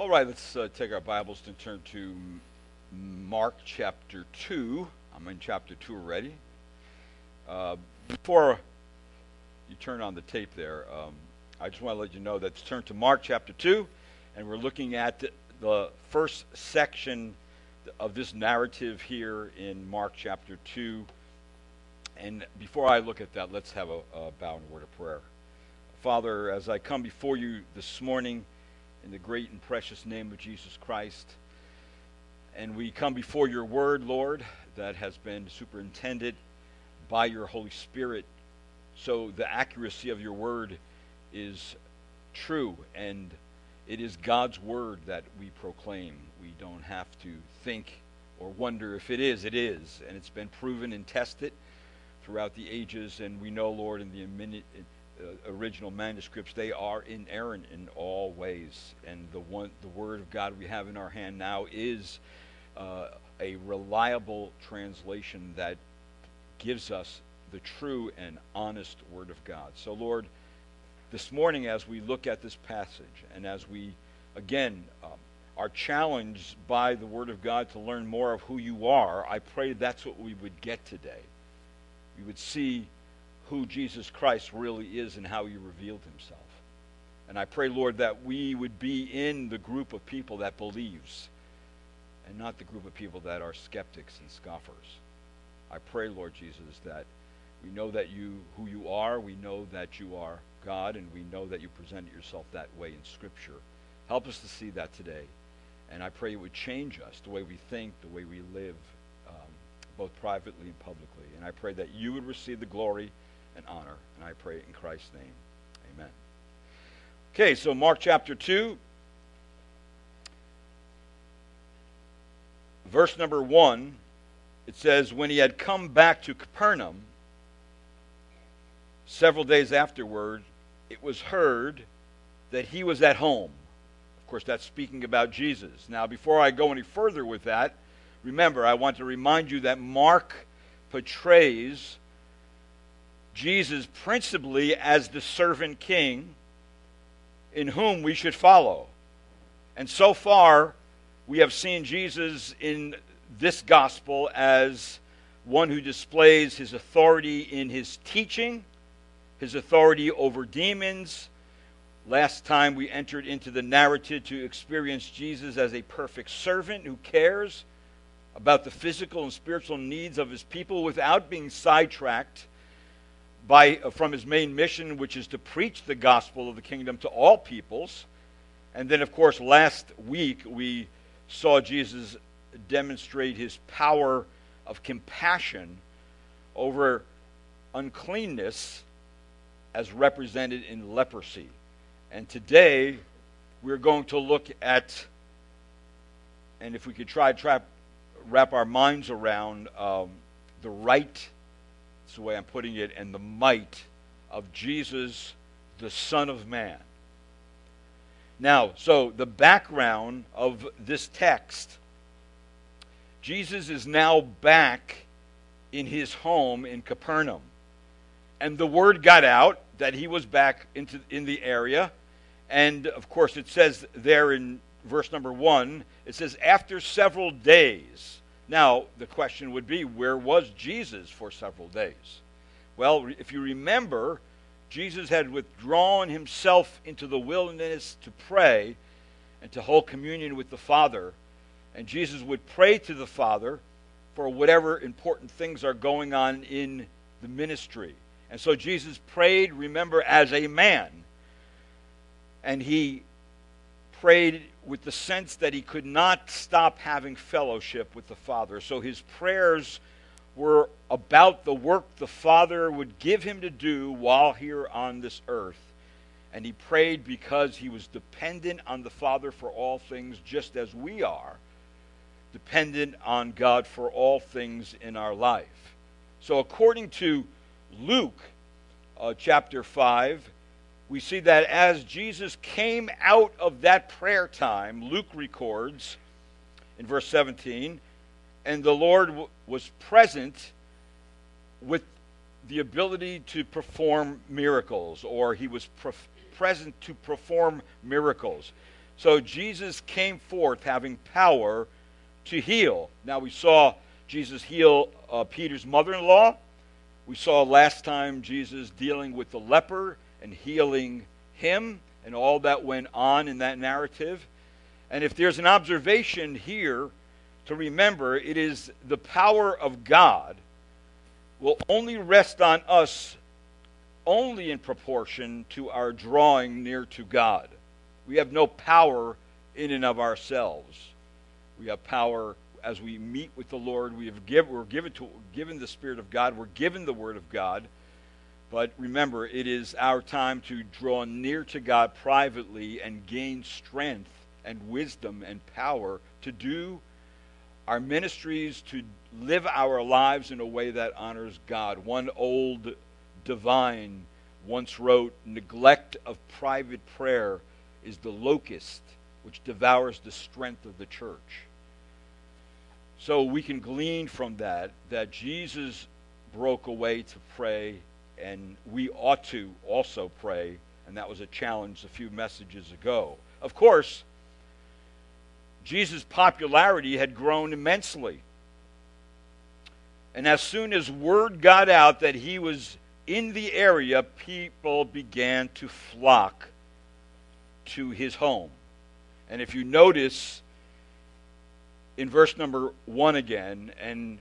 All right, let's uh, take our Bibles and turn to Mark chapter 2. I'm in chapter 2 already. Uh, before you turn on the tape there, um, I just want to let you know that turned to Mark chapter 2, and we're looking at the first section of this narrative here in Mark chapter 2. And before I look at that, let's have a, a bow and word of prayer. Father, as I come before you this morning, in the great and precious name of Jesus Christ. And we come before your word, Lord, that has been superintended by your Holy Spirit. So the accuracy of your word is true, and it is God's word that we proclaim. We don't have to think or wonder if it is. It is. And it's been proven and tested throughout the ages. And we know, Lord, in the original manuscripts, they are inerrant in all ways. And the one, the Word of God we have in our hand now is uh, a reliable translation that gives us the true and honest Word of God. So, Lord, this morning as we look at this passage and as we, again, um, are challenged by the Word of God to learn more of who you are, I pray that's what we would get today. We would see who Jesus Christ really is and how he revealed himself. And I pray, Lord, that we would be in the group of people that believes and not the group of people that are skeptics and scoffers. I pray, Lord Jesus, that we know that you who you are, we know that you are God, and we know that you presented yourself that way in Scripture. Help us to see that today. And I pray it would change us, the way we think, the way we live, um, both privately and publicly. And I pray that you would receive the glory and honor. And I pray in Christ's name. Amen. Okay, so Mark chapter 2, verse number 1, it says, When he had come back to Capernaum, several days afterward, it was heard that he was at home. Of course, that's speaking about Jesus. Now, before I go any further with that, remember, I want to remind you that Mark portrays Jesus principally as the servant king in whom we should follow. And so far, we have seen Jesus in this gospel as one who displays his authority in his teaching, his authority over demons. Last time we entered into the narrative to experience Jesus as a perfect servant who cares about the physical and spiritual needs of his people without being sidetracked by, uh, from his main mission, which is to preach the gospel of the kingdom to all peoples. And then, of course, last week we saw Jesus demonstrate his power of compassion over uncleanness as represented in leprosy. And today we're going to look at, and if we could try to wrap our minds around um, the right that's the way I'm putting it, and the might of Jesus, the Son of Man. Now, so the background of this text Jesus is now back in his home in Capernaum. And the word got out that he was back into, in the area. And of course, it says there in verse number one, it says, after several days. Now, the question would be where was Jesus for several days? Well, if you remember, Jesus had withdrawn himself into the wilderness to pray and to hold communion with the Father. And Jesus would pray to the Father for whatever important things are going on in the ministry. And so Jesus prayed, remember, as a man. And he prayed with the sense that he could not stop having fellowship with the Father. So his prayers were about the work the Father would give him to do while here on this earth. And he prayed because he was dependent on the Father for all things, just as we are dependent on God for all things in our life. So, according to Luke uh, chapter 5, we see that as Jesus came out of that prayer time, Luke records in verse 17, and the Lord w- was present with the ability to perform miracles, or he was pre- present to perform miracles. So Jesus came forth having power to heal. Now we saw Jesus heal uh, Peter's mother in law. We saw last time Jesus dealing with the leper and healing him and all that went on in that narrative. And if there's an observation here to remember, it is the power of God will only rest on us only in proportion to our drawing near to God. We have no power in and of ourselves. We have power as we meet with the Lord. We have give, we're given, to, given the Spirit of God. We're given the Word of God. But remember, it is our time to draw near to God privately and gain strength and wisdom and power to do our ministries, to live our lives in a way that honors God. One old divine once wrote Neglect of private prayer is the locust which devours the strength of the church. So we can glean from that that Jesus broke away to pray, and we ought to also pray, and that was a challenge a few messages ago. Of course, Jesus' popularity had grown immensely. And as soon as word got out that he was in the area, people began to flock to his home. And if you notice in verse number 1 again, and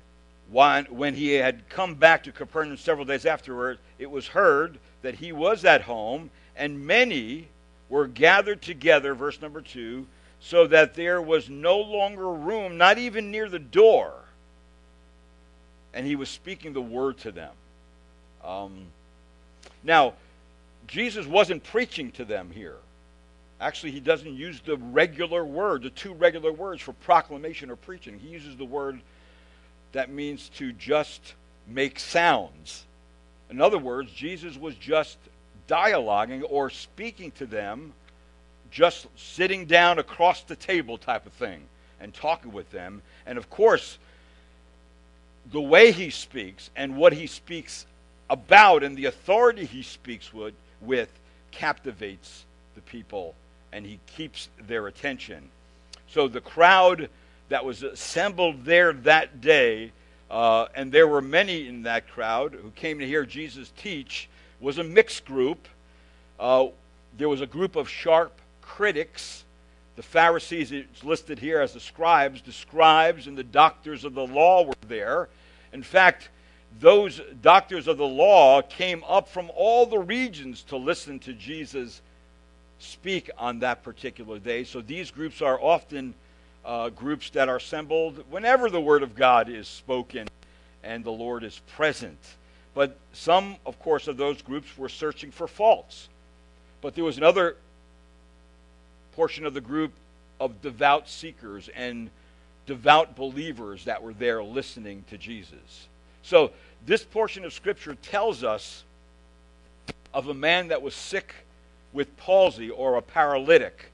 when he had come back to Capernaum several days afterward, it was heard that he was at home, and many were gathered together, verse number 2, so that there was no longer room, not even near the door. And he was speaking the word to them. Um, now, Jesus wasn't preaching to them here. Actually, he doesn't use the regular word, the two regular words for proclamation or preaching. He uses the word that means to just make sounds. In other words, Jesus was just dialoguing or speaking to them just sitting down across the table type of thing and talking with them. And of course, the way he speaks and what he speaks about and the authority he speaks with, with captivates the people and he keeps their attention. So the crowd that was assembled there that day, uh, and there were many in that crowd who came to hear Jesus teach, was a mixed group. Uh, there was a group of sharp critics. The Pharisees, it's listed here as the scribes. The scribes and the doctors of the law were there. In fact, those doctors of the law came up from all the regions to listen to Jesus speak on that particular day. So these groups are often uh, groups that are assembled whenever the Word of God is spoken and the Lord is present. But some, of course, of those groups were searching for faults. But there was another portion of the group of devout seekers and devout believers that were there listening to Jesus. So, this portion of Scripture tells us of a man that was sick with palsy or a paralytic.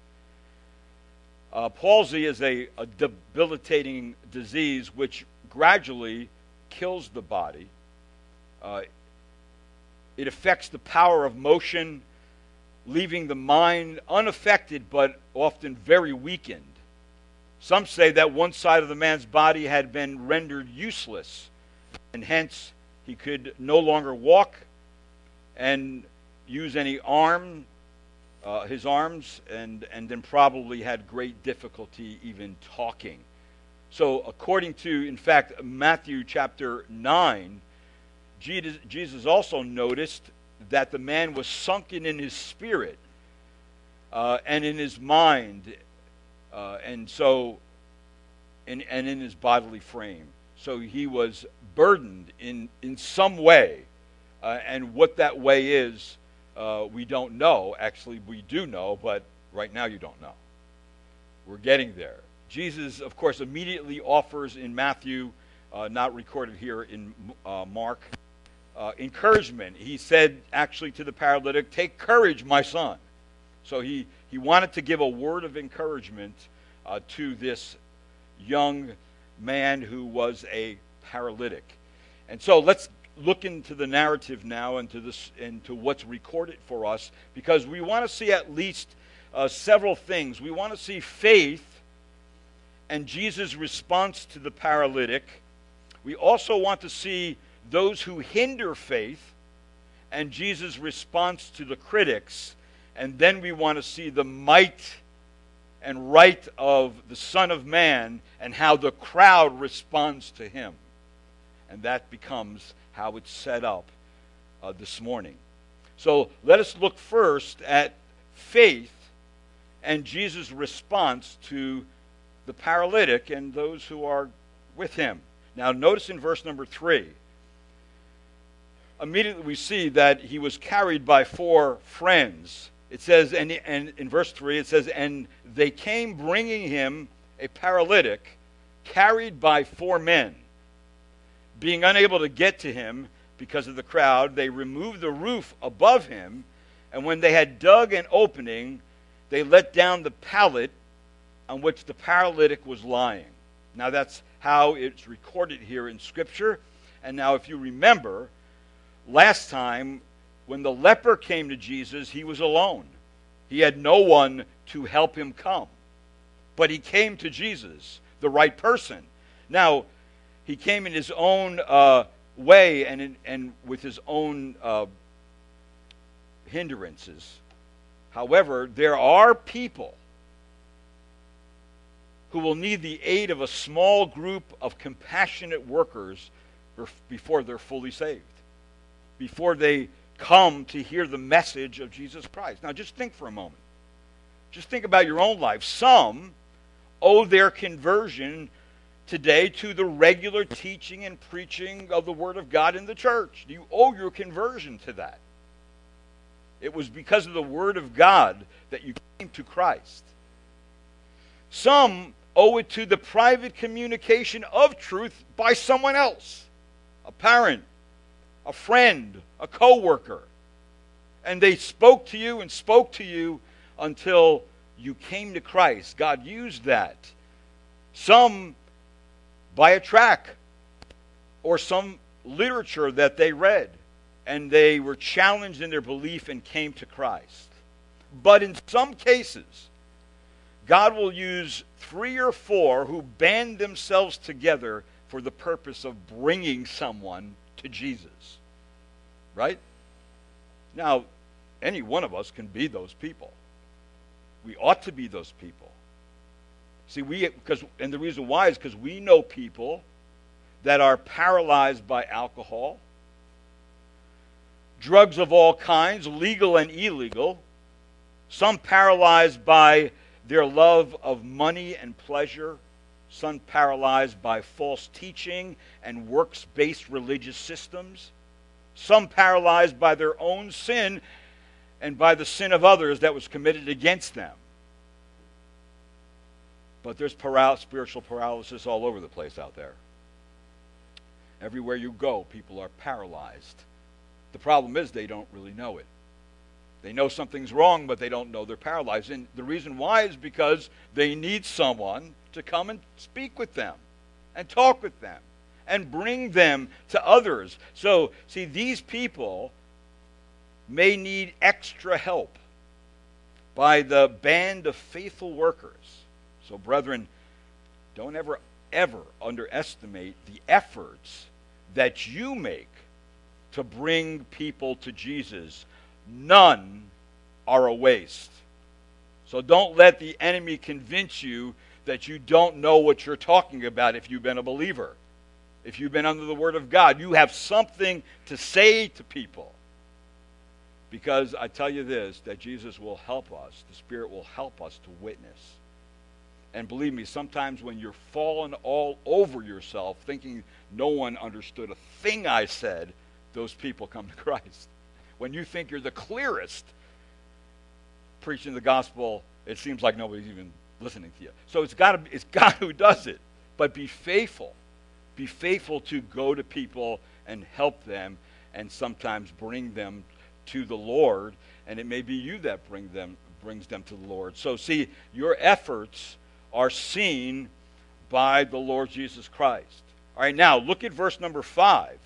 Uh, palsy is a, a debilitating disease which gradually kills the body. Uh, it affects the power of motion leaving the mind unaffected but often very weakened. Some say that one side of the man's body had been rendered useless, and hence he could no longer walk and use any arm, uh, his arms, and, and then probably had great difficulty even talking. So, according to, in fact, Matthew chapter 9, Jesus, also noticed that the man was sunken in his spirit uh, and in his mind, uh, and so, and, and in his bodily frame. So he was burdened in, in some way. Uh, and what that way is, uh, we don't know. Actually, we do know, but right now you don't know. We're getting there. Jesus, of course, immediately offers in Matthew, uh, not recorded here in uh, Mark, uh, encouragement. He said, actually, to the paralytic, Take courage, my son. So he, he wanted to give a word of encouragement uh, to this young man who was a paralytic. And so let's look into the narrative now and to, this, and to what's recorded for us because we want to see at least uh, several things. We want to see faith and Jesus' response to the paralytic. We also want to see those who hinder faith and Jesus' response to the critics. And then we want to see the might and right of the Son of Man and how the crowd responds to him. And that becomes how it's set up uh, this morning. So let us look first at faith and Jesus' response to the paralytic and those who are with him. Now, notice in verse number 3, immediately we see that he was carried by four friends. It says, and, and in verse 3, it says, And they came bringing him a paralytic carried by four men. Being unable to get to him because of the crowd, they removed the roof above him, and when they had dug an opening, they let down the pallet on which the paralytic was lying. Now, that's how it's recorded here in Scripture. And now, if you remember, last time when the leper came to Jesus, he was alone. He had no one to help him come. But he came to Jesus, the right person. Now, he came in his own uh, way and, in, and with his own uh, hindrances. However, there are people who will need the aid of a small group of compassionate workers before they're fully saved, before they come to hear the message of Jesus Christ. Now, just think for a moment. Just think about your own life. Some owe their conversion today to the regular teaching and preaching of the Word of God in the church. Do You owe your conversion to that. It was because of the Word of God that you came to Christ. Some owe it to the private communication of truth by someone else a parent, a friend, a coworker. And they spoke to you and spoke to you until you came to Christ. God used that. Some by a track or some literature that they read and they were challenged in their belief and came to Christ. But in some cases, God will use three or four who band themselves together for the purpose of bringing someone to Jesus. Right? Now, any one of us can be those people. We ought to be those people. See, we because and the reason why is because we know people that are paralyzed by alcohol, drugs of all kinds, legal and illegal, some paralyzed by their love of money and pleasure, some paralyzed by false teaching and works based religious systems, some paralyzed by their own sin and by the sin of others that was committed against them. But there's paral- spiritual paralysis all over the place out there. Everywhere you go, people are paralyzed. The problem is they don't really know it. They know something's wrong, but they don't know they're paralyzed. And the reason why is because they need someone to come and speak with them and talk with them and bring them to others. So, see, these people may need extra help by the band of faithful workers. So, brethren, don't ever, ever underestimate the efforts that you make to bring people to Jesus none are a waste. So don't let the enemy convince you that you don't know what you're talking about if you've been a believer. If you've been under the Word of God, you have something to say to people. Because I tell you this, that Jesus will help us, the Spirit will help us to witness. And believe me, sometimes when you're falling all over yourself, thinking no one understood a thing I said, those people come to Christ when you think you're the clearest preaching the gospel, it seems like nobody's even listening to you. So it's got to it's God who does it. But be faithful. Be faithful to go to people and help them and sometimes bring them to the Lord, and it may be you that bring them brings them to the Lord. So see, your efforts are seen by the Lord Jesus Christ. All right, now look at verse number 5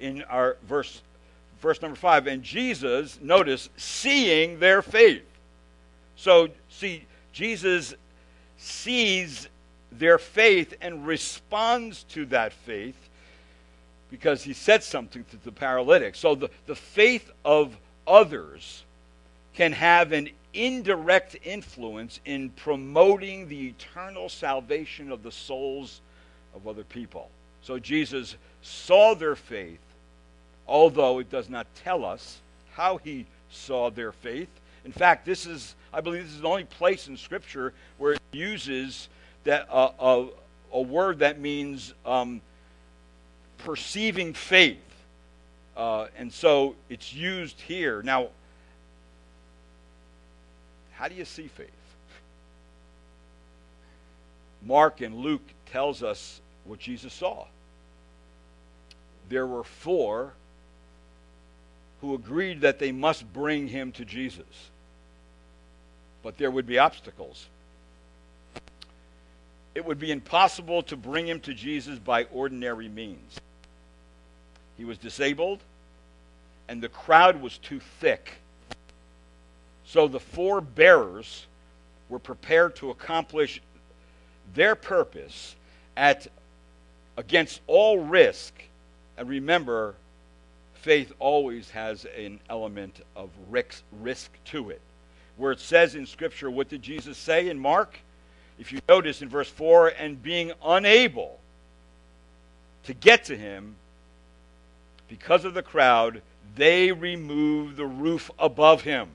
in our verse verse number 5. And Jesus, notice, seeing their faith. So, see, Jesus sees their faith and responds to that faith because he said something to the paralytic. So, the, the faith of others can have an indirect influence in promoting the eternal salvation of the souls of other people. So, Jesus saw their faith, although it does not tell us how he saw their faith. In fact, this is, I believe, this is the only place in Scripture where it uses that uh, a, a word that means um, perceiving faith. Uh, and so it's used here. Now, how do you see faith? Mark and Luke tells us what Jesus saw. There were four who agreed that they must bring him to Jesus. But there would be obstacles. It would be impossible to bring him to Jesus by ordinary means. He was disabled, and the crowd was too thick. So the four bearers were prepared to accomplish their purpose at against all risk. And remember, faith always has an element of risk, risk to it. Where it says in Scripture, what did Jesus say in Mark? If you notice in verse 4, and being unable to get to him because of the crowd, they removed the roof above him.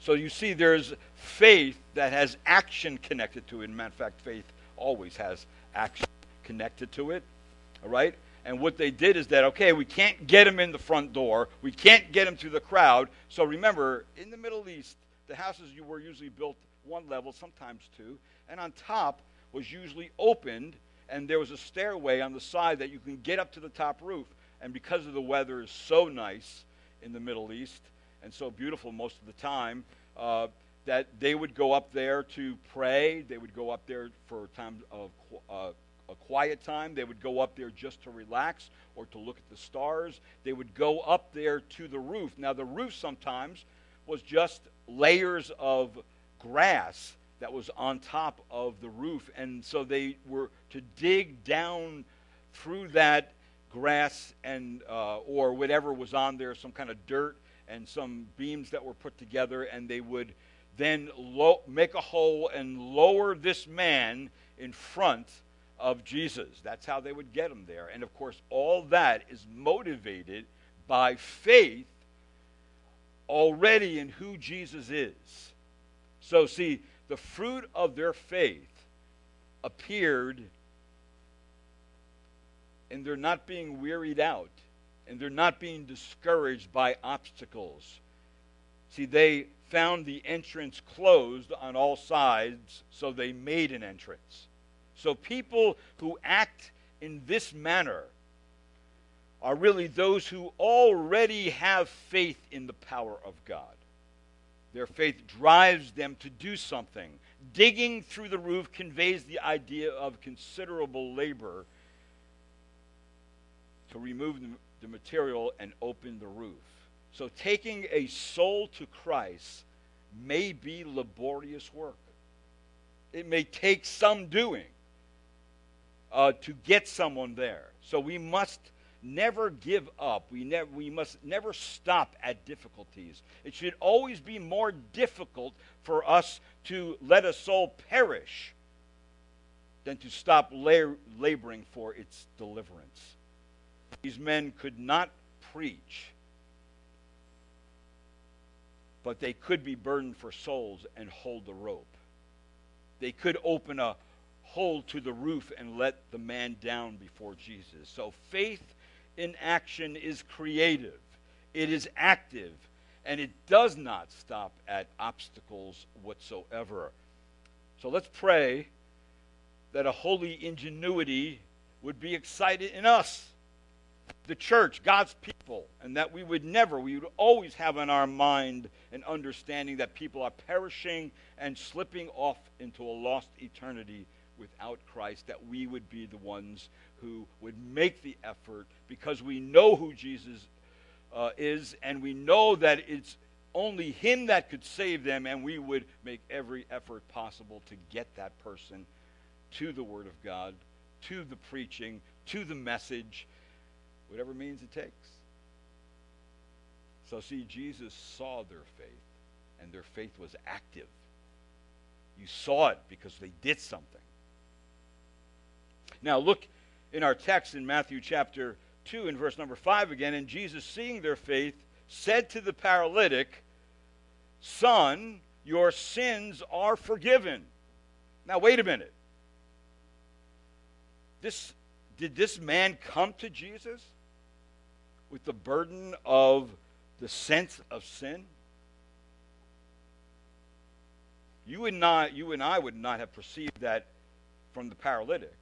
So you see, there's faith that has action connected to it. Matter of fact, faith always has action connected to it. All right? And what they did is that, okay, we can't get him in the front door. We can't get him through the crowd. So remember, in the Middle East, the houses you were usually built one level, sometimes two. And on top was usually opened, and there was a stairway on the side that you can get up to the top roof. And because of the weather is so nice in the Middle East and so beautiful most of the time, uh, that they would go up there to pray. They would go up there for time of uh, a quiet time. They would go up there just to relax or to look at the stars. They would go up there to the roof. Now, the roof sometimes was just layers of grass that was on top of the roof. And so they were to dig down through that grass and uh, or whatever was on there, some kind of dirt and some beams that were put together, and they would then lo- make a hole and lower this man in front of Jesus. That's how they would get him there. And of course, all that is motivated by faith already in who Jesus is. So, see, the fruit of their faith appeared, and they're not being wearied out, and they're not being discouraged by obstacles. See, they found the entrance closed on all sides, so they made an entrance. So people who act in this manner are really those who already have faith in the power of God. Their faith drives them to do something. Digging through the roof conveys the idea of considerable labor to remove the material and open the roof. So taking a soul to Christ may be laborious work. It may take some doing uh, to get someone there. So we must never give up. We, never, we must never stop at difficulties. It should always be more difficult for us to let a soul perish than to stop la- laboring for its deliverance. These men could not preach, but they could be burdened for souls and hold the rope. They could open a hold to the roof and let the man down before Jesus. So faith in action is creative, it is active, and it does not stop at obstacles whatsoever. So let's pray that a holy ingenuity would be excited in us, the church, God's people, and that we would never, we would always have in our mind an understanding that people are perishing and slipping off into a lost eternity without Christ, that we would be the ones who would make the effort because we know who Jesus uh, is and we know that it's only Him that could save them, and we would make every effort possible to get that person to the Word of God, to the preaching, to the message, whatever means it takes. So, see, Jesus saw their faith, and their faith was active. You saw it because they did something. Now, look in our text in Matthew chapter 2 in verse number 5 again. And Jesus, seeing their faith, said to the paralytic, Son, your sins are forgiven. Now, wait a minute. This, did this man come to Jesus with the burden of the sense of sin? You and, not, you and I would not have perceived that from the paralytic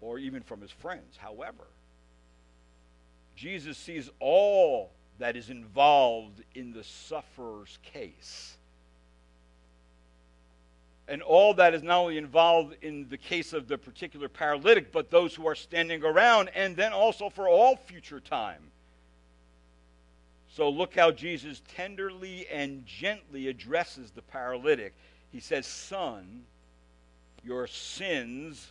or even from his friends. However, Jesus sees all that is involved in the sufferer's case. And all that is not only involved in the case of the particular paralytic, but those who are standing around, and then also for all future time. So look how Jesus tenderly and gently addresses the paralytic. He says, Son, your sins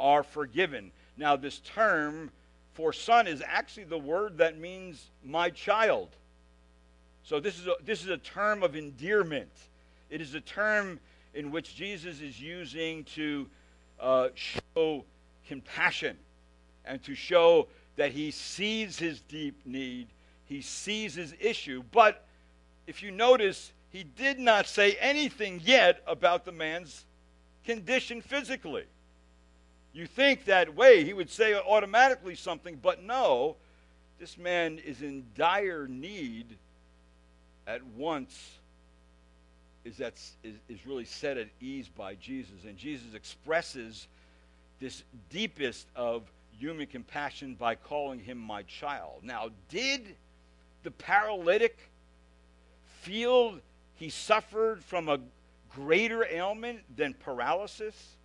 are forgiven. Now, this term for son is actually the word that means my child. So this is a, this is a term of endearment. It is a term in which Jesus is using to uh, show compassion and to show that he sees his deep need, he sees his issue. But if you notice, he did not say anything yet about the man's condition physically. You think that way, he would say automatically something, but no, this man is in dire need at once is, that, is, is really set at ease by Jesus. And Jesus expresses this deepest of human compassion by calling him my child. Now, did the paralytic feel he suffered from a greater ailment than paralysis?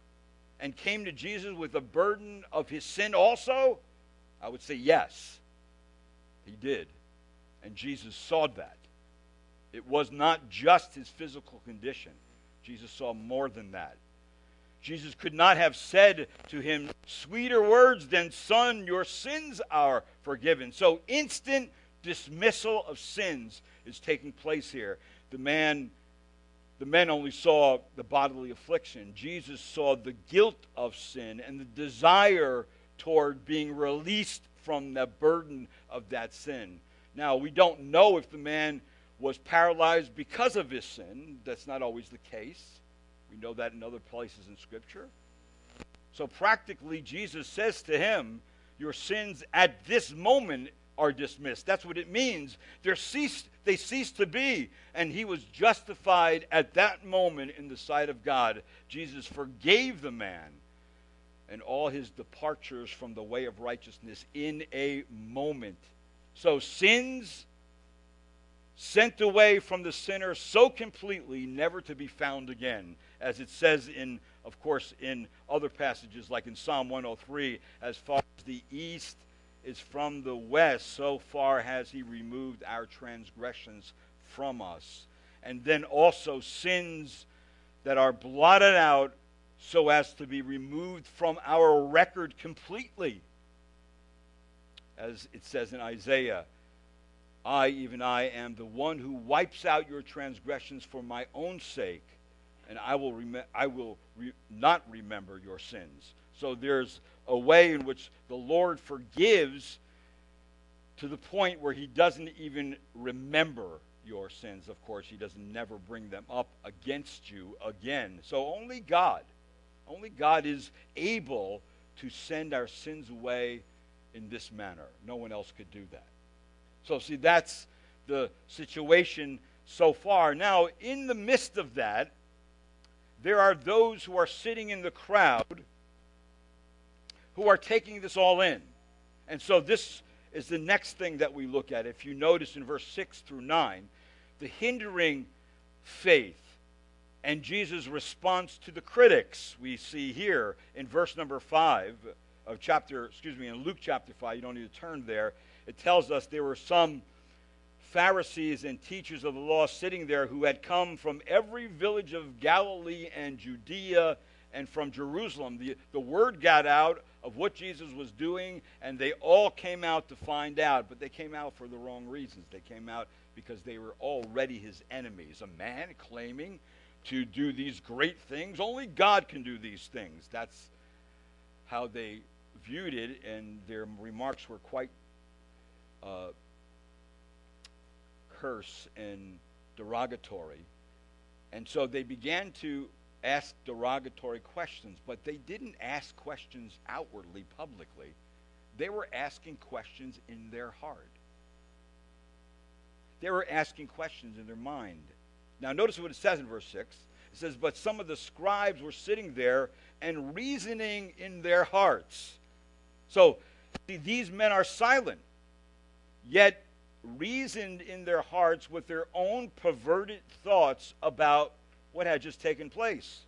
and came to Jesus with the burden of his sin also? I would say yes, he did. And Jesus saw that. It was not just his physical condition, Jesus saw more than that. Jesus could not have said to him sweeter words than, Son, your sins are forgiven. So, instant dismissal of sins is taking place here. The man the men only saw the bodily affliction. Jesus saw the guilt of sin and the desire toward being released from the burden of that sin. Now, we don't know if the man was paralyzed because of his sin. That's not always the case. We know that in other places in Scripture. So, practically, Jesus says to him, Your sins at this moment are dismissed. That's what it means. They're ceased, they cease to be. And he was justified at that moment in the sight of God. Jesus forgave the man and all his departures from the way of righteousness in a moment. So sins sent away from the sinner so completely, never to be found again. As it says in, of course, in other passages like in Psalm 103, as far as the east is from the west, so far has he removed our transgressions from us. And then also sins that are blotted out so as to be removed from our record completely. As it says in Isaiah, I, even I, am the one who wipes out your transgressions for my own sake, and I will, rem- I will re- not remember your sins. So there's a way in which the Lord forgives to the point where he doesn't even remember your sins. Of course, he doesn't never bring them up against you again. So only God, only God is able to send our sins away in this manner. No one else could do that. So, see, that's the situation so far. Now, in the midst of that, there are those who are sitting in the crowd who are taking this all in. And so this is the next thing that we look at. If you notice in verse 6 through 9, the hindering faith and Jesus' response to the critics we see here in verse number 5 of chapter, excuse me, in Luke chapter 5, you don't need to turn there. It tells us there were some Pharisees and teachers of the law sitting there who had come from every village of Galilee and Judea and from Jerusalem. The, the word got out of what Jesus was doing, and they all came out to find out, but they came out for the wrong reasons. They came out because they were already his enemies. A man claiming to do these great things, only God can do these things. That's how they viewed it, and their remarks were quite uh, curse and derogatory. And so they began to ask derogatory questions, but they didn't ask questions outwardly, publicly. They were asking questions in their heart. They were asking questions in their mind. Now, notice what it says in verse 6. It says, But some of the scribes were sitting there and reasoning in their hearts. So, see, these men are silent, yet reasoned in their hearts with their own perverted thoughts about what had just taken place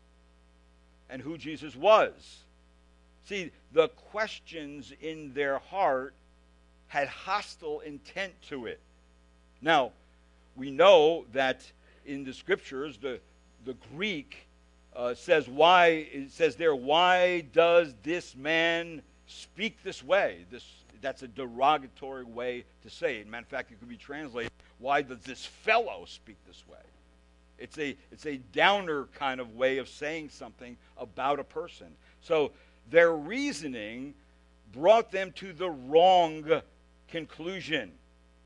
and who Jesus was. See, the questions in their heart had hostile intent to it. Now, we know that in the scriptures, the, the Greek uh, says, why, it says there, why does this man speak this way? This, that's a derogatory way to say it. Matter of fact, it could be translated, why does this fellow speak this way? It's a, it's a downer kind of way of saying something about a person. So their reasoning brought them to the wrong conclusion.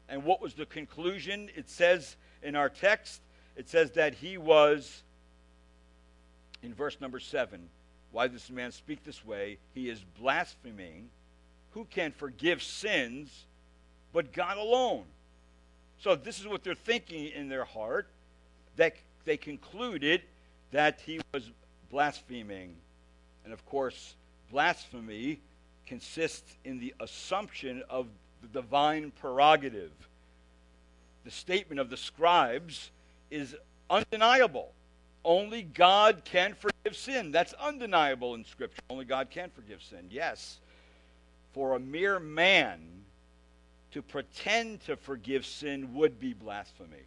And what was the conclusion? It says in our text, it says that he was, in verse number 7, why does this man speak this way? He is blaspheming. Who can forgive sins but God alone? So this is what they're thinking in their heart they concluded that he was blaspheming. And of course, blasphemy consists in the assumption of the divine prerogative. The statement of the scribes is undeniable. Only God can forgive sin. That's undeniable in Scripture. Only God can forgive sin. Yes, for a mere man to pretend to forgive sin would be blasphemy.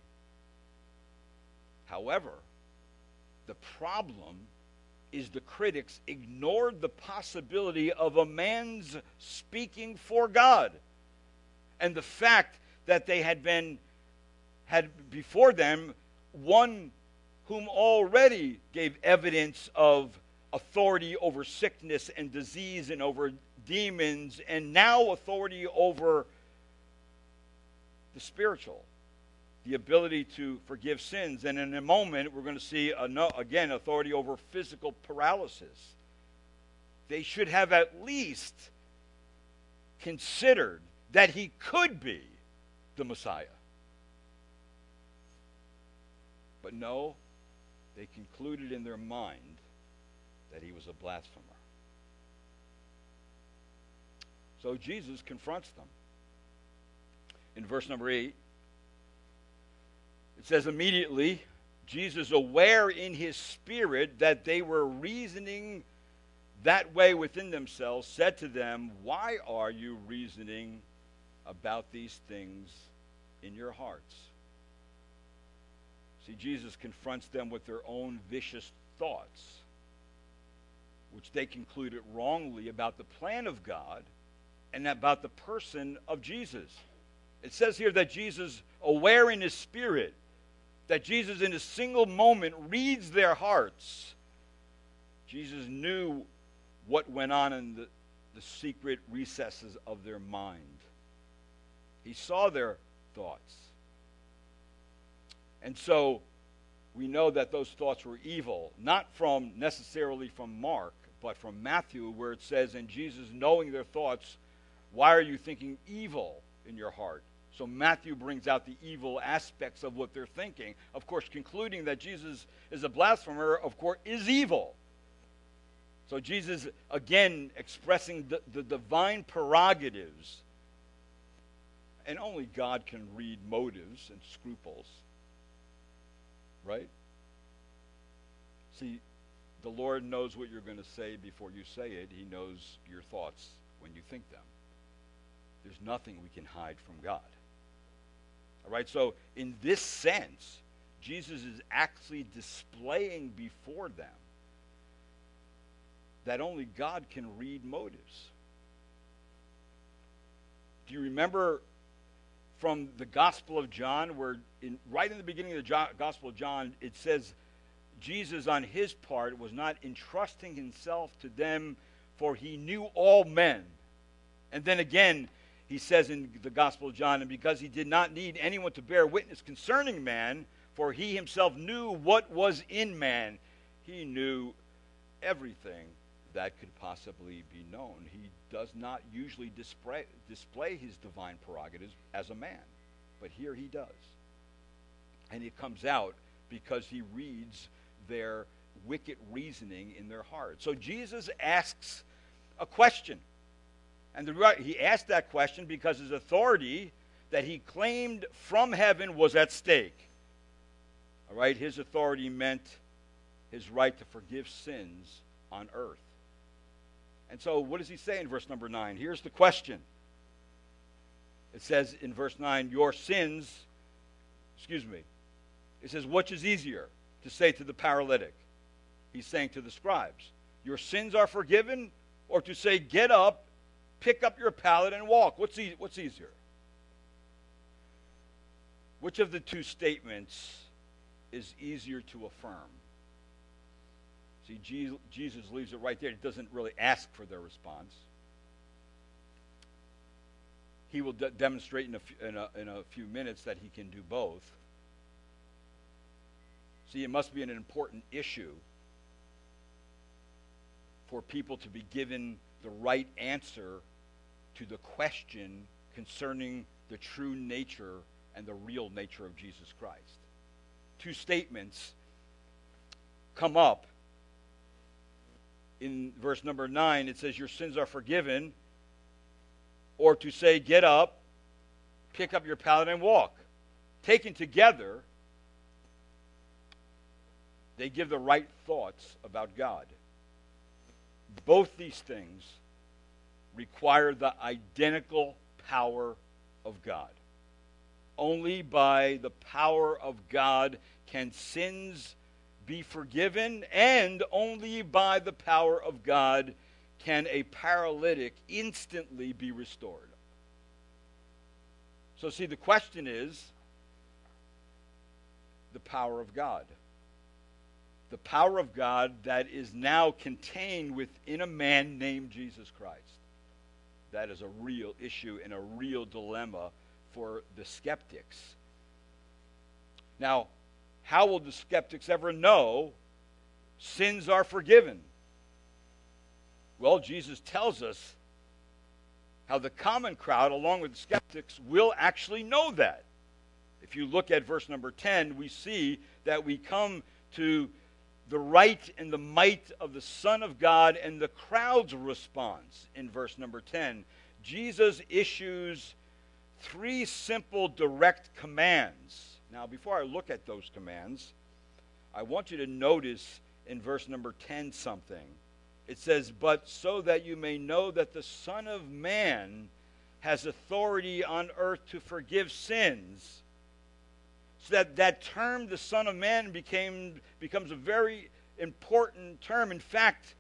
However, the problem is the critics ignored the possibility of a man's speaking for God. And the fact that they had been had before them one whom already gave evidence of authority over sickness and disease and over demons and now authority over the spiritual the ability to forgive sins. And in a moment, we're going to see, again, authority over physical paralysis. They should have at least considered that he could be the Messiah. But no, they concluded in their mind that he was a blasphemer. So Jesus confronts them. In verse number 8, it says immediately, Jesus, aware in his spirit that they were reasoning that way within themselves, said to them, Why are you reasoning about these things in your hearts? See, Jesus confronts them with their own vicious thoughts, which they concluded wrongly about the plan of God and about the person of Jesus. It says here that Jesus, aware in his spirit, that Jesus, in a single moment, reads their hearts. Jesus knew what went on in the, the secret recesses of their mind. He saw their thoughts. And so we know that those thoughts were evil, not from necessarily from Mark, but from Matthew, where it says, And Jesus, knowing their thoughts, why are you thinking evil in your heart? So Matthew brings out the evil aspects of what they're thinking. Of course, concluding that Jesus is a blasphemer, of course, is evil. So Jesus, again, expressing the, the divine prerogatives. And only God can read motives and scruples. Right? See, the Lord knows what you're going to say before you say it. He knows your thoughts when you think them. There's nothing we can hide from God. All right, so in this sense, Jesus is actually displaying before them that only God can read motives. Do you remember from the Gospel of John, where in, right in the beginning of the jo- Gospel of John, it says Jesus, on his part, was not entrusting himself to them, for he knew all men. And then again, he says in the Gospel of John, and because he did not need anyone to bear witness concerning man, for he himself knew what was in man, he knew everything that could possibly be known. He does not usually display, display his divine prerogatives as a man, but here he does. And it comes out because he reads their wicked reasoning in their heart. So Jesus asks a question. And the, he asked that question because his authority that he claimed from heaven was at stake. All right, his authority meant his right to forgive sins on earth. And so, what does he say in verse number 9? Here's the question. It says in verse 9, Your sins, excuse me, it says, Which is easier to say to the paralytic? He's saying to the scribes, Your sins are forgiven, or to say, Get up, pick up your pallet, and walk? What's, e- what's easier? Which of the two statements is easier to affirm? See, Jesus leaves it right there. He doesn't really ask for their response. He will de- demonstrate in a, f- in, a, in a few minutes that he can do both. See, it must be an important issue for people to be given the right answer to the question concerning the true nature and the real nature of Jesus Christ. Two statements come up in verse number 9, it says, Your sins are forgiven, or to say, Get up, pick up your pallet, and walk. Taken together, they give the right thoughts about God. Both these things require the identical power of God. Only by the power of God can sins be forgiven, and only by the power of God can a paralytic instantly be restored. So, see, the question is the power of God. The power of God that is now contained within a man named Jesus Christ. That is a real issue and a real dilemma for the skeptics. Now, how will the skeptics ever know sins are forgiven? Well, Jesus tells us how the common crowd, along with the skeptics, will actually know that. If you look at verse number 10, we see that we come to the right and the might of the Son of God and the crowd's response in verse number 10. Jesus issues three simple direct commands now, before I look at those commands, I want you to notice in verse number 10 something. It says, But so that you may know that the Son of Man has authority on earth to forgive sins. So that that term, the Son of Man, became, becomes a very important term. In fact,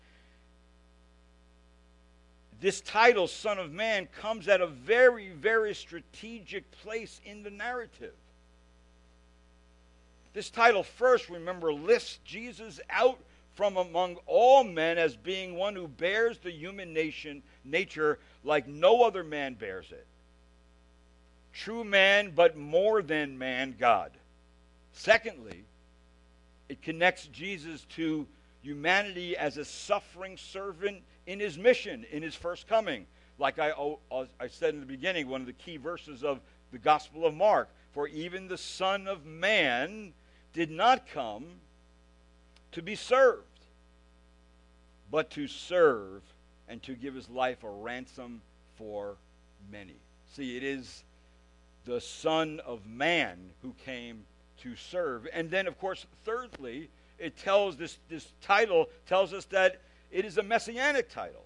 this title, Son of Man, comes at a very, very strategic place in the narrative. This title first, remember, lists Jesus out from among all men as being one who bears the human nation, nature like no other man bears it. True man, but more than man, God. Secondly, it connects Jesus to humanity as a suffering servant in his mission, in his first coming. Like I, I said in the beginning, one of the key verses of the Gospel of Mark. For even the Son of Man did not come to be served, but to serve and to give his life a ransom for many. See, it is the Son of Man who came to serve. And then, of course, thirdly, it tells this, this title tells us that it is a messianic title.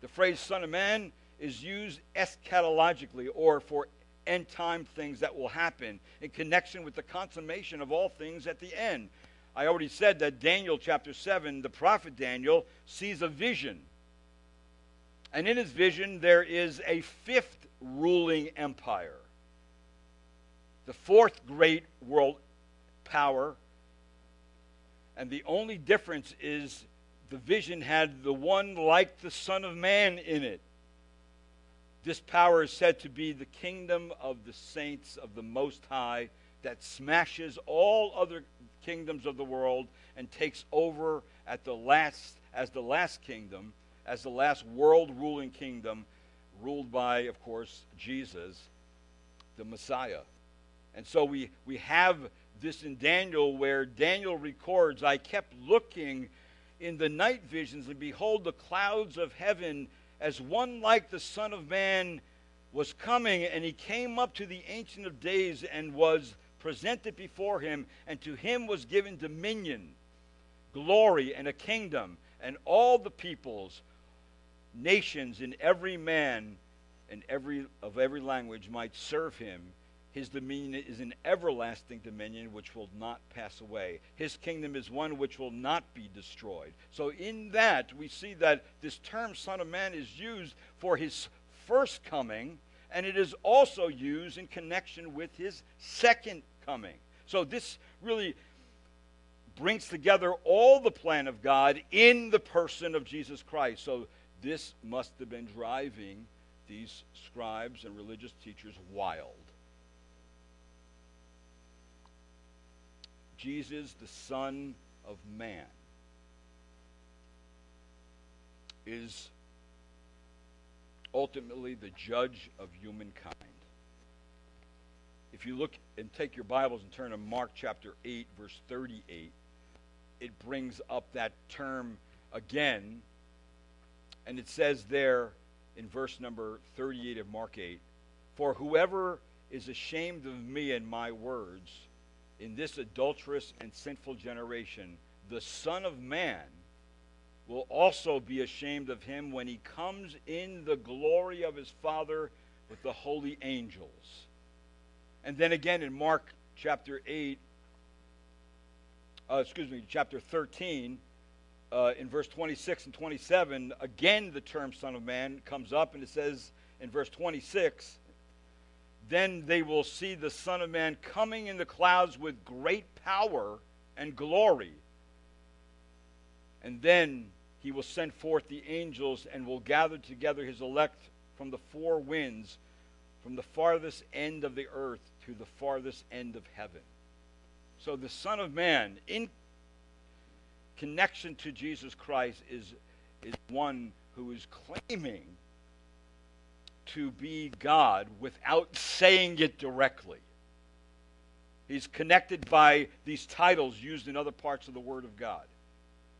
The phrase Son of Man is used eschatologically or for end time things that will happen in connection with the consummation of all things at the end. I already said that Daniel chapter 7, the prophet Daniel, sees a vision. And in his vision, there is a fifth ruling empire. The fourth great world power. And the only difference is the vision had the one like the Son of Man in it. This power is said to be the kingdom of the saints of the Most High that smashes all other kingdoms of the world and takes over at the last as the last kingdom, as the last world ruling kingdom, ruled by, of course, Jesus, the Messiah. And so we, we have this in Daniel where Daniel records, I kept looking in the night visions, and behold, the clouds of heaven as one like the Son of Man was coming, and he came up to the Ancient of Days and was presented before him, and to him was given dominion, glory, and a kingdom, and all the peoples, nations, and every man and every of every language might serve him. His dominion is an everlasting dominion which will not pass away. His kingdom is one which will not be destroyed. So, in that, we see that this term Son of Man is used for his first coming, and it is also used in connection with his second coming. So, this really brings together all the plan of God in the person of Jesus Christ. So, this must have been driving these scribes and religious teachers wild. Jesus, the Son of Man, is ultimately the judge of humankind. If you look and take your Bibles and turn to Mark chapter 8, verse 38, it brings up that term again. And it says there in verse number 38 of Mark 8 For whoever is ashamed of me and my words, in this adulterous and sinful generation, the Son of Man will also be ashamed of him when he comes in the glory of his Father with the holy angels. And then again in Mark chapter 8, uh, excuse me, chapter 13, uh, in verse 26 and 27, again the term Son of Man comes up, and it says in verse 26 then they will see the Son of Man coming in the clouds with great power and glory. And then he will send forth the angels and will gather together his elect from the four winds, from the farthest end of the earth to the farthest end of heaven. So the Son of Man, in connection to Jesus Christ, is, is one who is claiming to be God without saying it directly. He's connected by these titles used in other parts of the Word of God.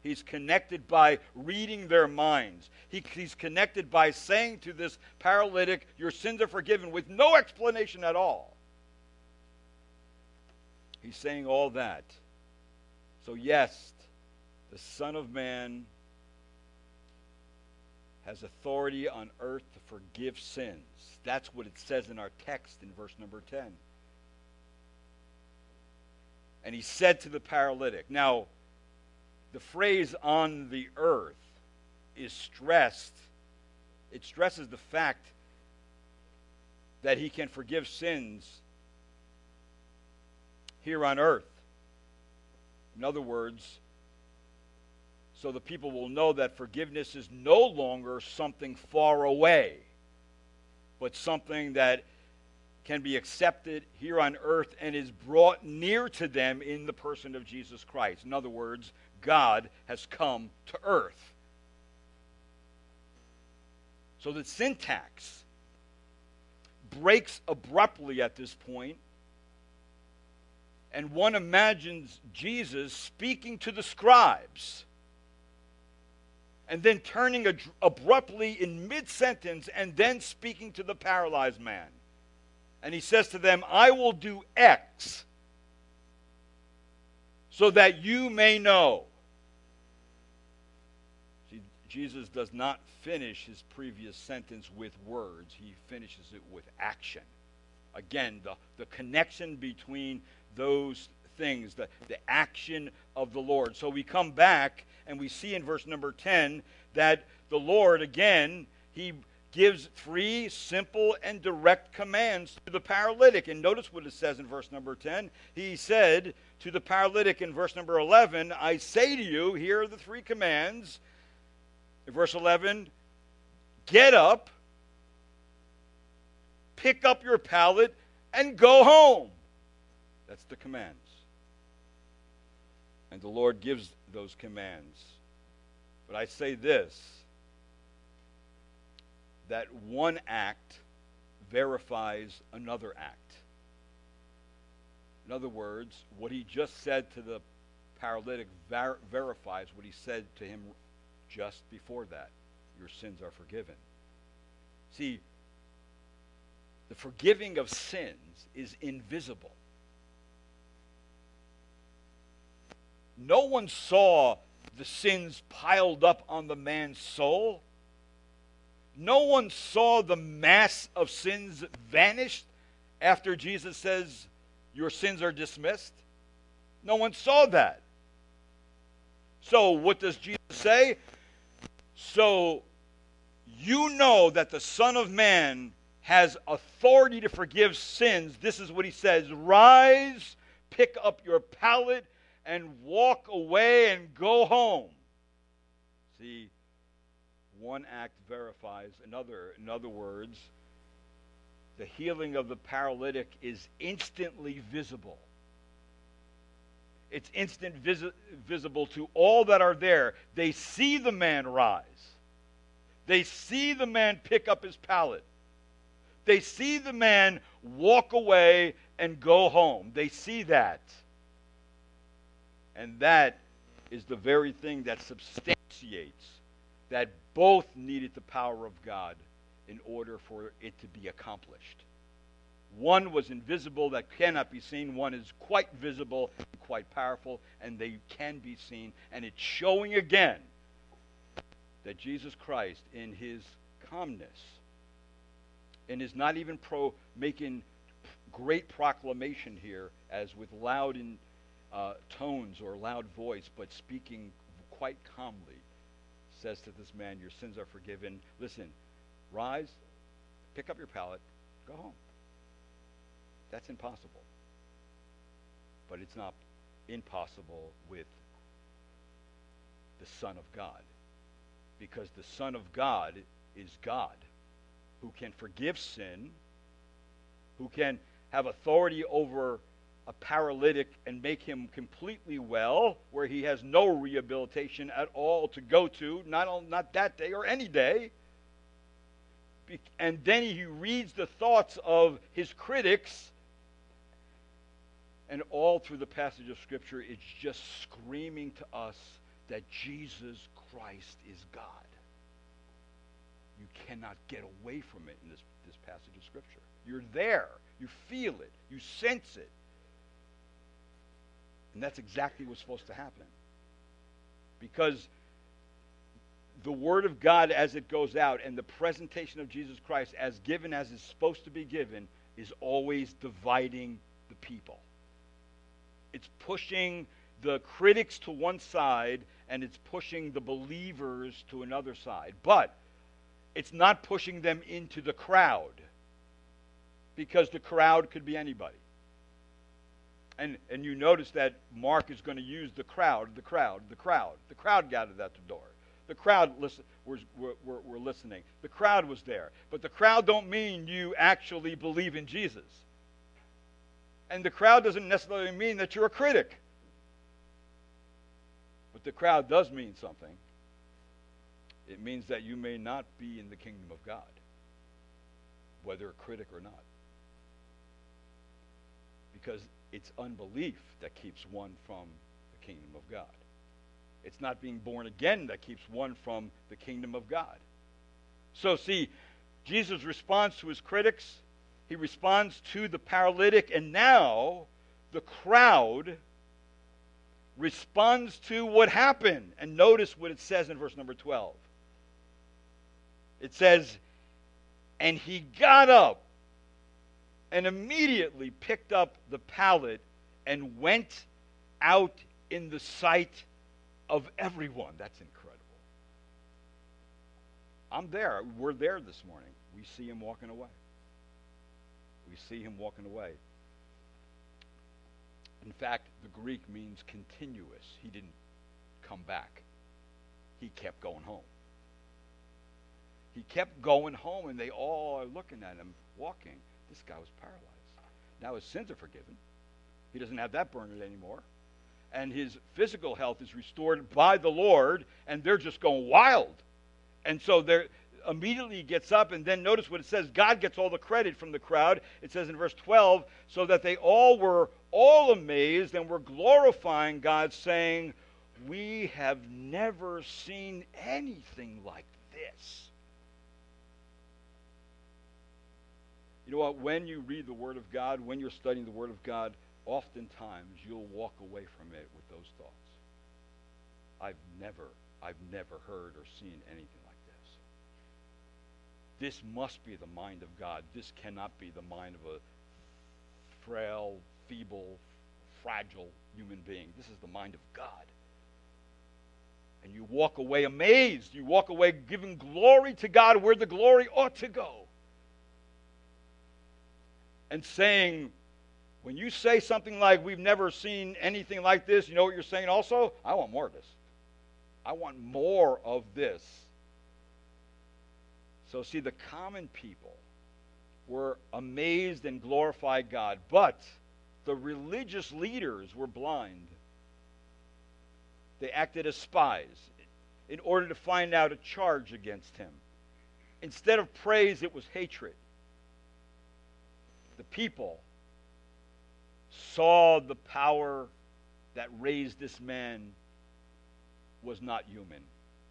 He's connected by reading their minds. He, he's connected by saying to this paralytic, Your sins are forgiven, with no explanation at all. He's saying all that. So, yes, the Son of Man has authority on earth to forgive sins. That's what it says in our text in verse number 10. And he said to the paralytic. Now, the phrase on the earth is stressed. It stresses the fact that he can forgive sins here on earth. In other words, so the people will know that forgiveness is no longer something far away, but something that can be accepted here on earth and is brought near to them in the person of Jesus Christ. In other words, God has come to earth. So the syntax breaks abruptly at this point, and one imagines Jesus speaking to the scribes and then turning ad- abruptly in mid sentence and then speaking to the paralyzed man. And he says to them, I will do X so that you may know. See, Jesus does not finish his previous sentence with words, he finishes it with action. Again, the, the connection between those things, the, the action of the Lord. So we come back and we see in verse number 10 that the Lord, again, he gives three simple and direct commands to the paralytic. And notice what it says in verse number 10. He said to the paralytic in verse number 11, I say to you, here are the three commands. In verse 11, get up, pick up your pallet, and go home. That's the commands. And the Lord gives those commands. But I say this that one act verifies another act. In other words, what he just said to the paralytic ver- verifies what he said to him just before that your sins are forgiven. See, the forgiving of sins is invisible. No one saw the sins piled up on the man's soul no one saw the mass of sins vanish after Jesus says, Your sins are dismissed. No one saw that. So, what does Jesus say? So, you know that the Son of Man has authority to forgive sins. This is what he says Rise, pick up your pallet, and walk away and go home. See, one act verifies another. In other words, the healing of the paralytic is instantly visible. It's instant visi- visible to all that are there. They see the man rise. They see the man pick up his pallet. They see the man walk away and go home. They see that. And that is the very thing that substantiates that both needed the power of God in order for it to be accomplished. One was invisible that cannot be seen. One is quite visible and quite powerful, and they can be seen. And it's showing again that Jesus Christ, in his calmness, and is not even pro making great proclamation here, as with loud in, uh, tones or loud voice, but speaking quite calmly, says to this man, Your sins are forgiven. Listen, rise, pick up your pallet, go home. That's impossible. But it's not impossible with the Son of God. Because the Son of God is God who can forgive sin, who can have authority over a paralytic and make him completely well, where he has no rehabilitation at all to go to, not, not that day or any day. And then he reads the thoughts of his critics. And all through the passage of Scripture, it's just screaming to us that Jesus Christ is God. You cannot get away from it in this, this passage of Scripture. You're there. You feel it. You sense it. And that's exactly what's supposed to happen. Because the Word of God as it goes out and the presentation of Jesus Christ as given as it's supposed to be given is always dividing the people. It's pushing the critics to one side and it's pushing the believers to another side. But it's not pushing them into the crowd because the crowd could be anybody. And, and you notice that Mark is going to use the crowd, the crowd, the crowd. The crowd gathered at the door. The crowd listen, were, were, were listening. The crowd was there. But the crowd don't mean you actually believe in Jesus. And the crowd doesn't necessarily mean that you're a critic. But the crowd does mean something. It means that you may not be in the kingdom of God, whether a critic or not. Because it's unbelief that keeps one from the kingdom of God. It's not being born again that keeps one from the kingdom of God. So, see, Jesus responds to his critics, he responds to the paralytic, and now the crowd responds to what happened. And notice what it says in verse number 12. It says, And he got up and immediately picked up the pallet and went out in the sight of everyone. That's incredible. I'm there. We're there this morning. We see him walking away. We see him walking away. In fact, the Greek means continuous. He didn't come back, he kept going home. He kept going home, and they all are looking at him walking. This guy was paralyzed. Now his sins are forgiven. He doesn't have that burden anymore. And his physical health is restored by the Lord, and they're just going wild. And so they're immediately gets up, and then notice what it says God gets all the credit from the crowd. It says in verse 12, so that they all were all amazed and were glorifying God, saying, We have never seen anything like this. You know what? When you read the Word of God, when you're studying the Word of God, oftentimes you'll walk away from it with those thoughts. I've never, I've never heard or seen anything like this. This must be the mind of God. This cannot be the mind of a frail, feeble, fragile human being. This is the mind of God. And you walk away amazed. You walk away giving glory to God where the glory ought to go. And saying, when you say something like, we've never seen anything like this, you know what you're saying also? I want more of this. I want more of this. So, see, the common people were amazed and glorified God, but the religious leaders were blind. They acted as spies in order to find out a charge against him. Instead of praise, it was hatred. People saw the power that raised this man was not human.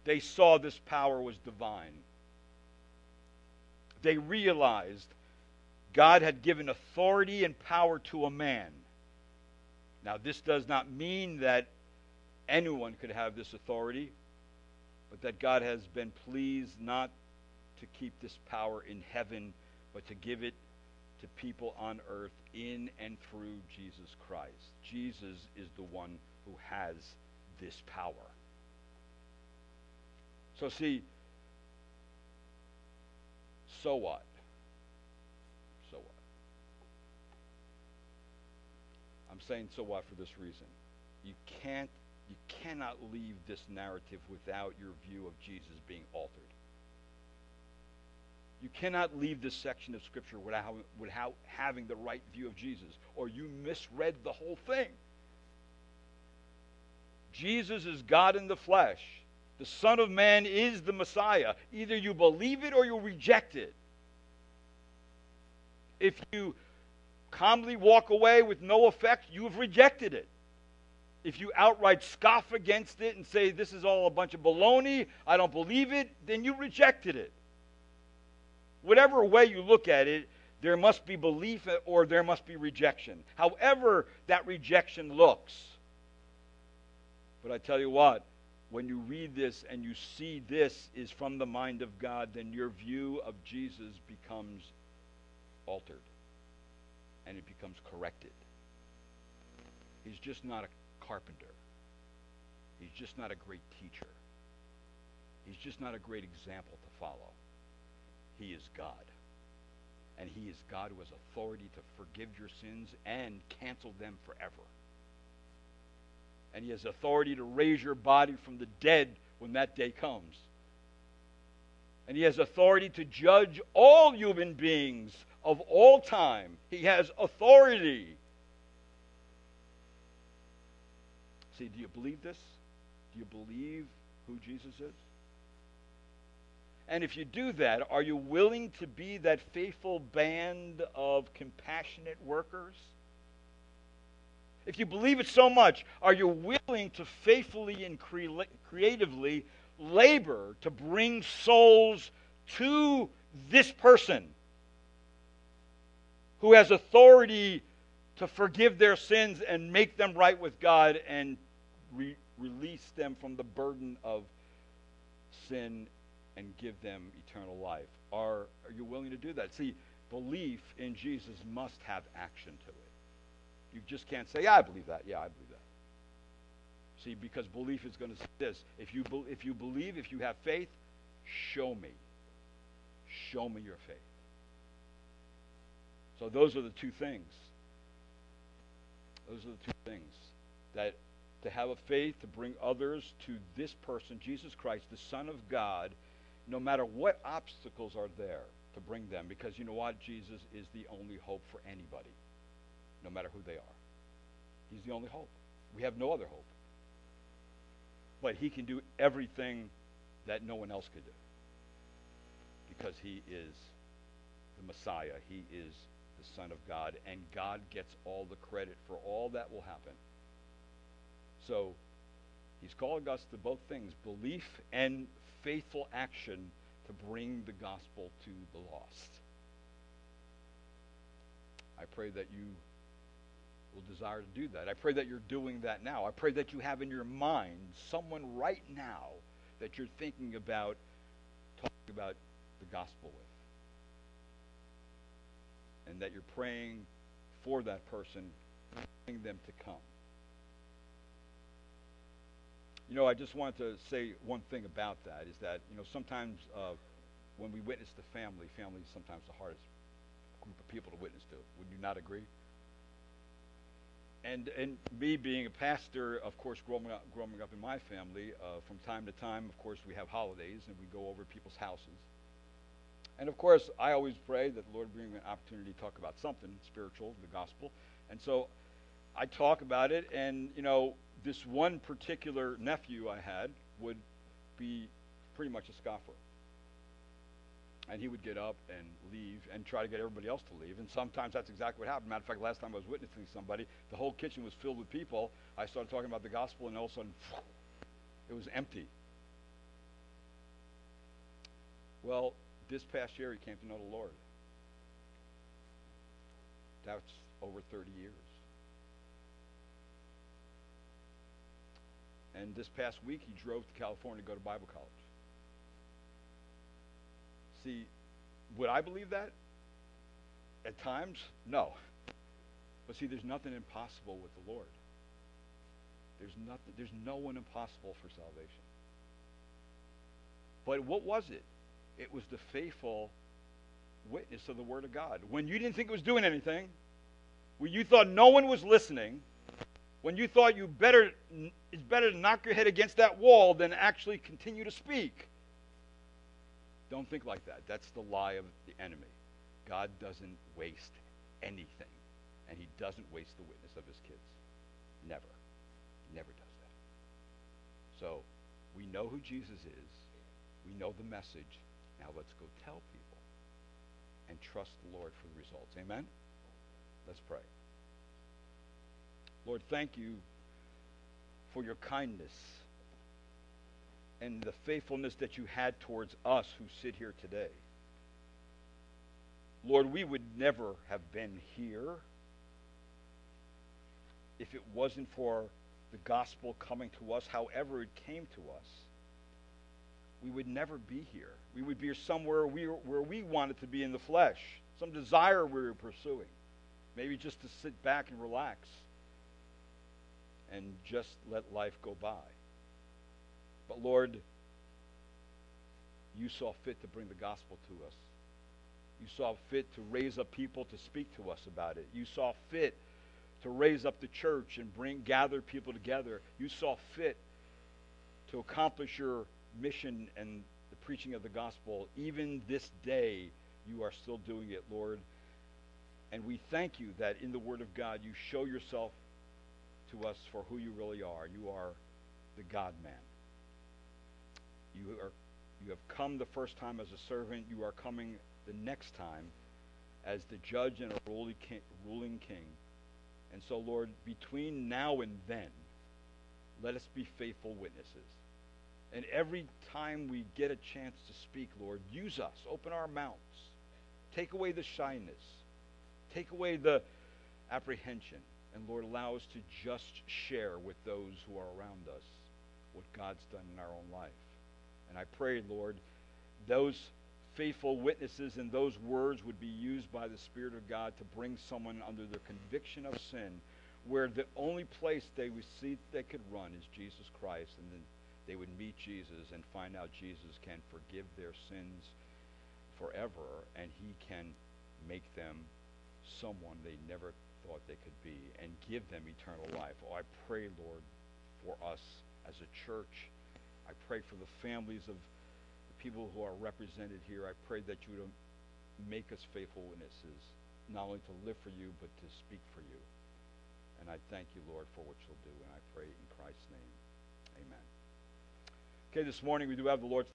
They saw this power was divine. They realized God had given authority and power to a man. Now, this does not mean that anyone could have this authority, but that God has been pleased not to keep this power in heaven, but to give it to people on earth in and through Jesus Christ. Jesus is the one who has this power. So, see, so what? So what? I'm saying so what for this reason. You can't you cannot leave this narrative without your view of Jesus being altered. You cannot leave this section of Scripture without, without having the right view of Jesus, or you misread the whole thing. Jesus is God in the flesh. The Son of Man is the Messiah. Either you believe it or you reject it. If you calmly walk away with no effect, you have rejected it. If you outright scoff against it and say, this is all a bunch of baloney, I don't believe it, then you rejected it. Whatever way you look at it, there must be belief or there must be rejection. However, that rejection looks. But I tell you what, when you read this and you see this is from the mind of God, then your view of Jesus becomes altered and it becomes corrected. He's just not a carpenter. He's just not a great teacher. He's just not a great example to follow. He is God. And He is God who has authority to forgive your sins and cancel them forever. And He has authority to raise your body from the dead when that day comes. And He has authority to judge all human beings of all time. He has authority. See, do you believe this? Do you believe who Jesus is? And if you do that, are you willing to be that faithful band of compassionate workers? If you believe it so much, are you willing to faithfully and cre- creatively labor to bring souls to this person who has authority to forgive their sins and make them right with God and re- release them from the burden of sin and give them eternal life. Are, are you willing to do that? See, belief in Jesus must have action to it. You just can't say, "Yeah, I believe that." Yeah, I believe that. See, because belief is going to say this. If you be, if you believe, if you have faith, show me. Show me your faith. So those are the two things. Those are the two things that to have a faith to bring others to this person, Jesus Christ, the Son of God, no matter what obstacles are there to bring them. Because you know what? Jesus is the only hope for anybody, no matter who they are. He's the only hope. We have no other hope. But he can do everything that no one else could do. Because he is the Messiah. He is the Son of God. And God gets all the credit for all that will happen. So he's calling us to both things belief and faithful action to bring the gospel to the lost. I pray that you will desire to do that. I pray that you're doing that now. I pray that you have in your mind someone right now that you're thinking about talking about the gospel with. And that you're praying for that person, wanting them to come. You know, I just wanted to say one thing about that is that, you know, sometimes uh, when we witness the family, family is sometimes the hardest group of people to witness to. Would you not agree? And, and me being a pastor, of course, growing up, growing up in my family, uh, from time to time, of course, we have holidays and we go over people's houses. And of course, I always pray that the Lord bring me an opportunity to talk about something spiritual, the gospel. And so I talk about it, and, you know, this one particular nephew I had would be pretty much a scoffer. And he would get up and leave and try to get everybody else to leave. And sometimes that's exactly what happened. Matter of fact, last time I was witnessing somebody, the whole kitchen was filled with people. I started talking about the gospel, and all of a sudden, it was empty. Well, this past year, he came to know the Lord. That's over 30 years. And this past week, he drove to California to go to Bible college. See, would I believe that? At times, no. But see, there's nothing impossible with the Lord. There's nothing. There's no one impossible for salvation. But what was it? It was the faithful witness of the Word of God. When you didn't think it was doing anything, when you thought no one was listening, when you thought you better it's better to knock your head against that wall than actually continue to speak. Don't think like that. That's the lie of the enemy. God doesn't waste anything, and he doesn't waste the witness of his kids. Never. Never does that. So, we know who Jesus is. We know the message. Now let's go tell people and trust the Lord for the results. Amen? Let's pray. Lord, thank you for your kindness and the faithfulness that you had towards us who sit here today. Lord, we would never have been here if it wasn't for the gospel coming to us, however it came to us. We would never be here. We would be somewhere we, where we wanted to be in the flesh, some desire we were pursuing, maybe just to sit back and relax and just let life go by. But Lord, you saw fit to bring the gospel to us. You saw fit to raise up people to speak to us about it. You saw fit to raise up the church and bring gather people together. You saw fit to accomplish your mission and the preaching of the gospel. Even this day, you are still doing it, Lord. And we thank you that in the Word of God, you show yourself to us for who you really are. You are the God man. You are you have come the first time as a servant. You are coming the next time as the judge and a ruling king, ruling king. And so, Lord, between now and then, let us be faithful witnesses. And every time we get a chance to speak, Lord, use us. Open our mouths. Take away the shyness. Take away the apprehension. And Lord, allow us to just share with those who are around us what God's done in our own life. And I pray, Lord, those faithful witnesses, and those words would be used by the Spirit of God to bring someone under the conviction of sin, where the only place they would see they could run is Jesus Christ, and then they would meet Jesus and find out Jesus can forgive their sins forever, and he can make them someone they never thought they could be and give them eternal life. Oh, I pray, Lord, for us as a church. I pray for the families of the people who are represented here. I pray that you would make us faithful witnesses, not only to live for you, but to speak for you. And I thank you, Lord, for what you'll do. And I pray in Christ's name. Amen. Okay, this morning we do have the Lord's